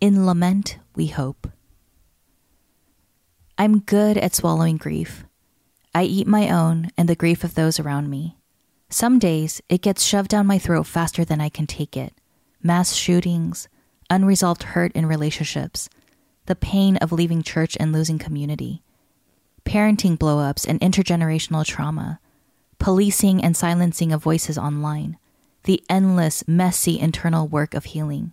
In Lament We Hope. I'm good at swallowing grief. I eat my own and the grief of those around me. Some days it gets shoved down my throat faster than I can take it. Mass shootings, unresolved hurt in relationships, the pain of leaving church and losing community, parenting blowups and intergenerational trauma, policing and silencing of voices online, the endless, messy internal work of healing,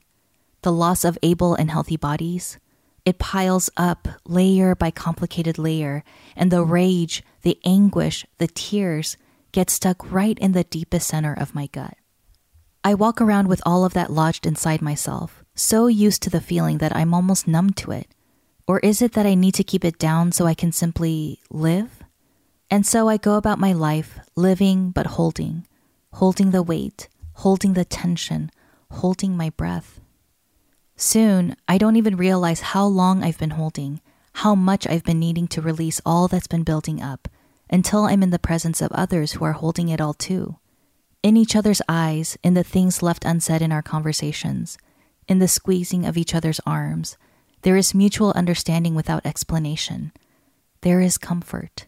the loss of able and healthy bodies. It piles up layer by complicated layer, and the rage, the anguish, the tears get stuck right in the deepest center of my gut. I walk around with all of that lodged inside myself, so used to the feeling that I'm almost numb to it. Or is it that I need to keep it down so I can simply live? And so I go about my life, living but holding, holding the weight, holding the tension, holding my breath. Soon, I don't even realize how long I've been holding, how much I've been needing to release all that's been building up, until I'm in the presence of others who are holding it all too. In each other's eyes, in the things left unsaid in our conversations, in the squeezing of each other's arms, there is mutual understanding without explanation. There is comfort.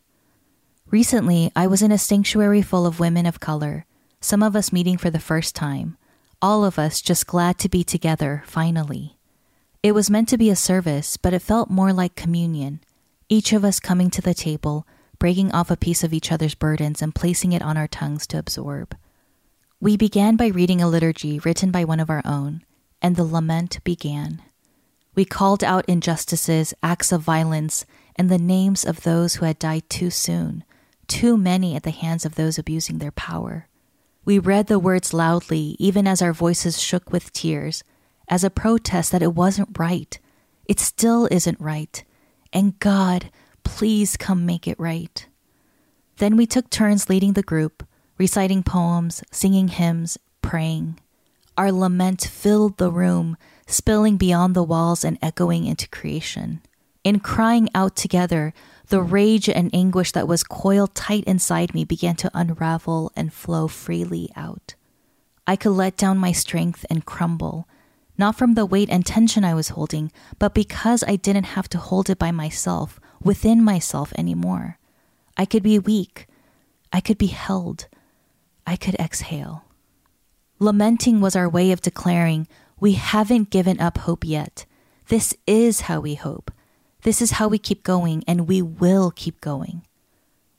Recently, I was in a sanctuary full of women of color, some of us meeting for the first time, all of us just glad to be together, finally. It was meant to be a service, but it felt more like communion, each of us coming to the table, breaking off a piece of each other's burdens and placing it on our tongues to absorb. We began by reading a liturgy written by one of our own, and the lament began. We called out injustices, acts of violence, and the names of those who had died too soon, too many at the hands of those abusing their power. We read the words loudly, even as our voices shook with tears, as a protest that it wasn't right. It still isn't right. And God, please come make it right. Then we took turns leading the group, reciting poems, singing hymns, praying. Our lament filled the room, spilling beyond the walls and echoing into creation. In crying out together, the mm. rage and anguish that was coiled tight inside me began to unravel and flow freely out. I could let down my strength and crumble, not from the weight and tension I was holding, but because I didn't have to hold it by myself, within myself anymore. I could be weak. I could be held. I could exhale. Lamenting was our way of declaring, we haven't given up hope yet. This is how we hope. This is how we keep going, and we will keep going.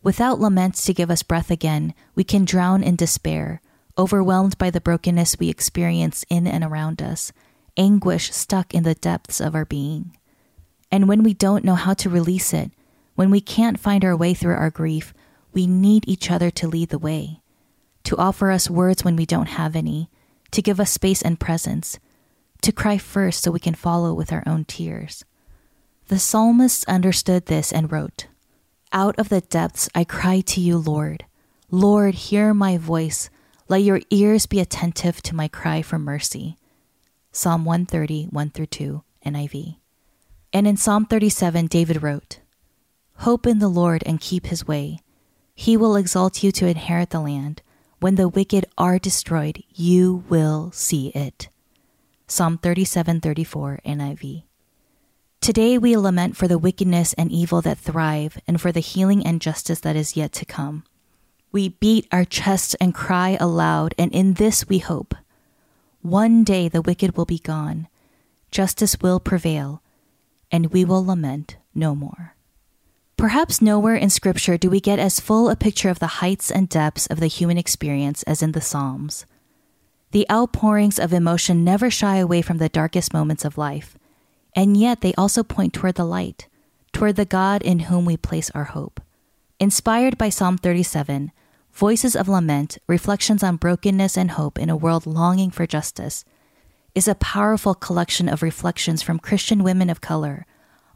Without laments to give us breath again, we can drown in despair, overwhelmed by the brokenness we experience in and around us, anguish stuck in the depths of our being. And when we don't know how to release it, when we can't find our way through our grief, we need each other to lead the way, to offer us words when we don't have any, to give us space and presence, to cry first so we can follow with our own tears. The psalmist understood this and wrote, Out of the depths I cry to you, Lord. Lord, hear my voice. Let your ears be attentive to my cry for mercy. Psalm 130, 1 through 2, NIV. And in Psalm 37, David wrote, Hope in the Lord and keep his way. He will exalt you to inherit the land. When the wicked are destroyed, you will see it. Psalm 37:34 NIV. Today we lament for the wickedness and evil that thrive and for the healing and justice that is yet to come. We beat our chests and cry aloud, and in this we hope. One day the wicked will be gone, justice will prevail, and we will lament no more. Perhaps nowhere in Scripture do we get as full a picture of the heights and depths of the human experience as in the Psalms. The outpourings of emotion never shy away from the darkest moments of life, and yet they also point toward the light, toward the God in whom we place our hope. Inspired by Psalm 37, Voices of Lament, Reflections on Brokenness and Hope in a World Longing for Justice, is a powerful collection of reflections from Christian women of color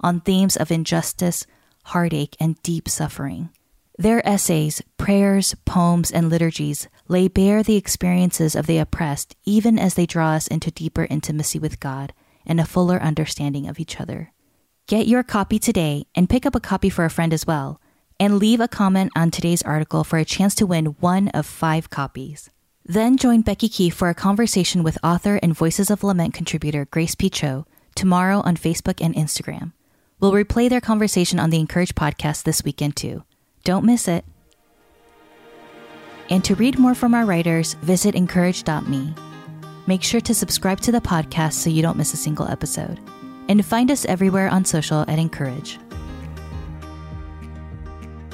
on themes of injustice, heartache, and deep suffering. Their essays, prayers, poems, and liturgies lay bare the experiences of the oppressed even as they draw us into deeper intimacy with God and a fuller understanding of each other. Get your copy today and pick up a copy for a friend as well, and leave a comment on today's article for a chance to win one of five copies. Then join Becky Keife for a conversation with author and Voices of Lament contributor Grace P. Cho tomorrow on Facebook and Instagram. We'll replay their conversation on the Encourage podcast this weekend too. Don't miss it. And to read more from our writers, visit incourage.me. Make sure to subscribe to the podcast so you don't miss a single episode. And find us everywhere on social at Encourage.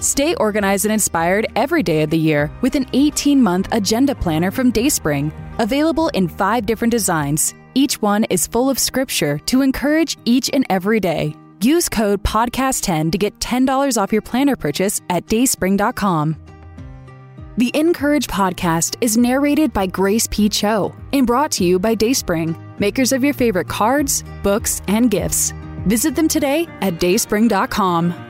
Stay organized and inspired every day of the year with an 18 month agenda planner from DaySpring. Available in five different designs. Each one is full of scripture to encourage each and every day. Use code PODCAST10 to get $10 off your planner purchase at dayspring.com. The Encourage podcast is narrated by Grace P. Cho and brought to you by DaySpring, makers of your favorite cards, books, and gifts. Visit them today at dayspring.com.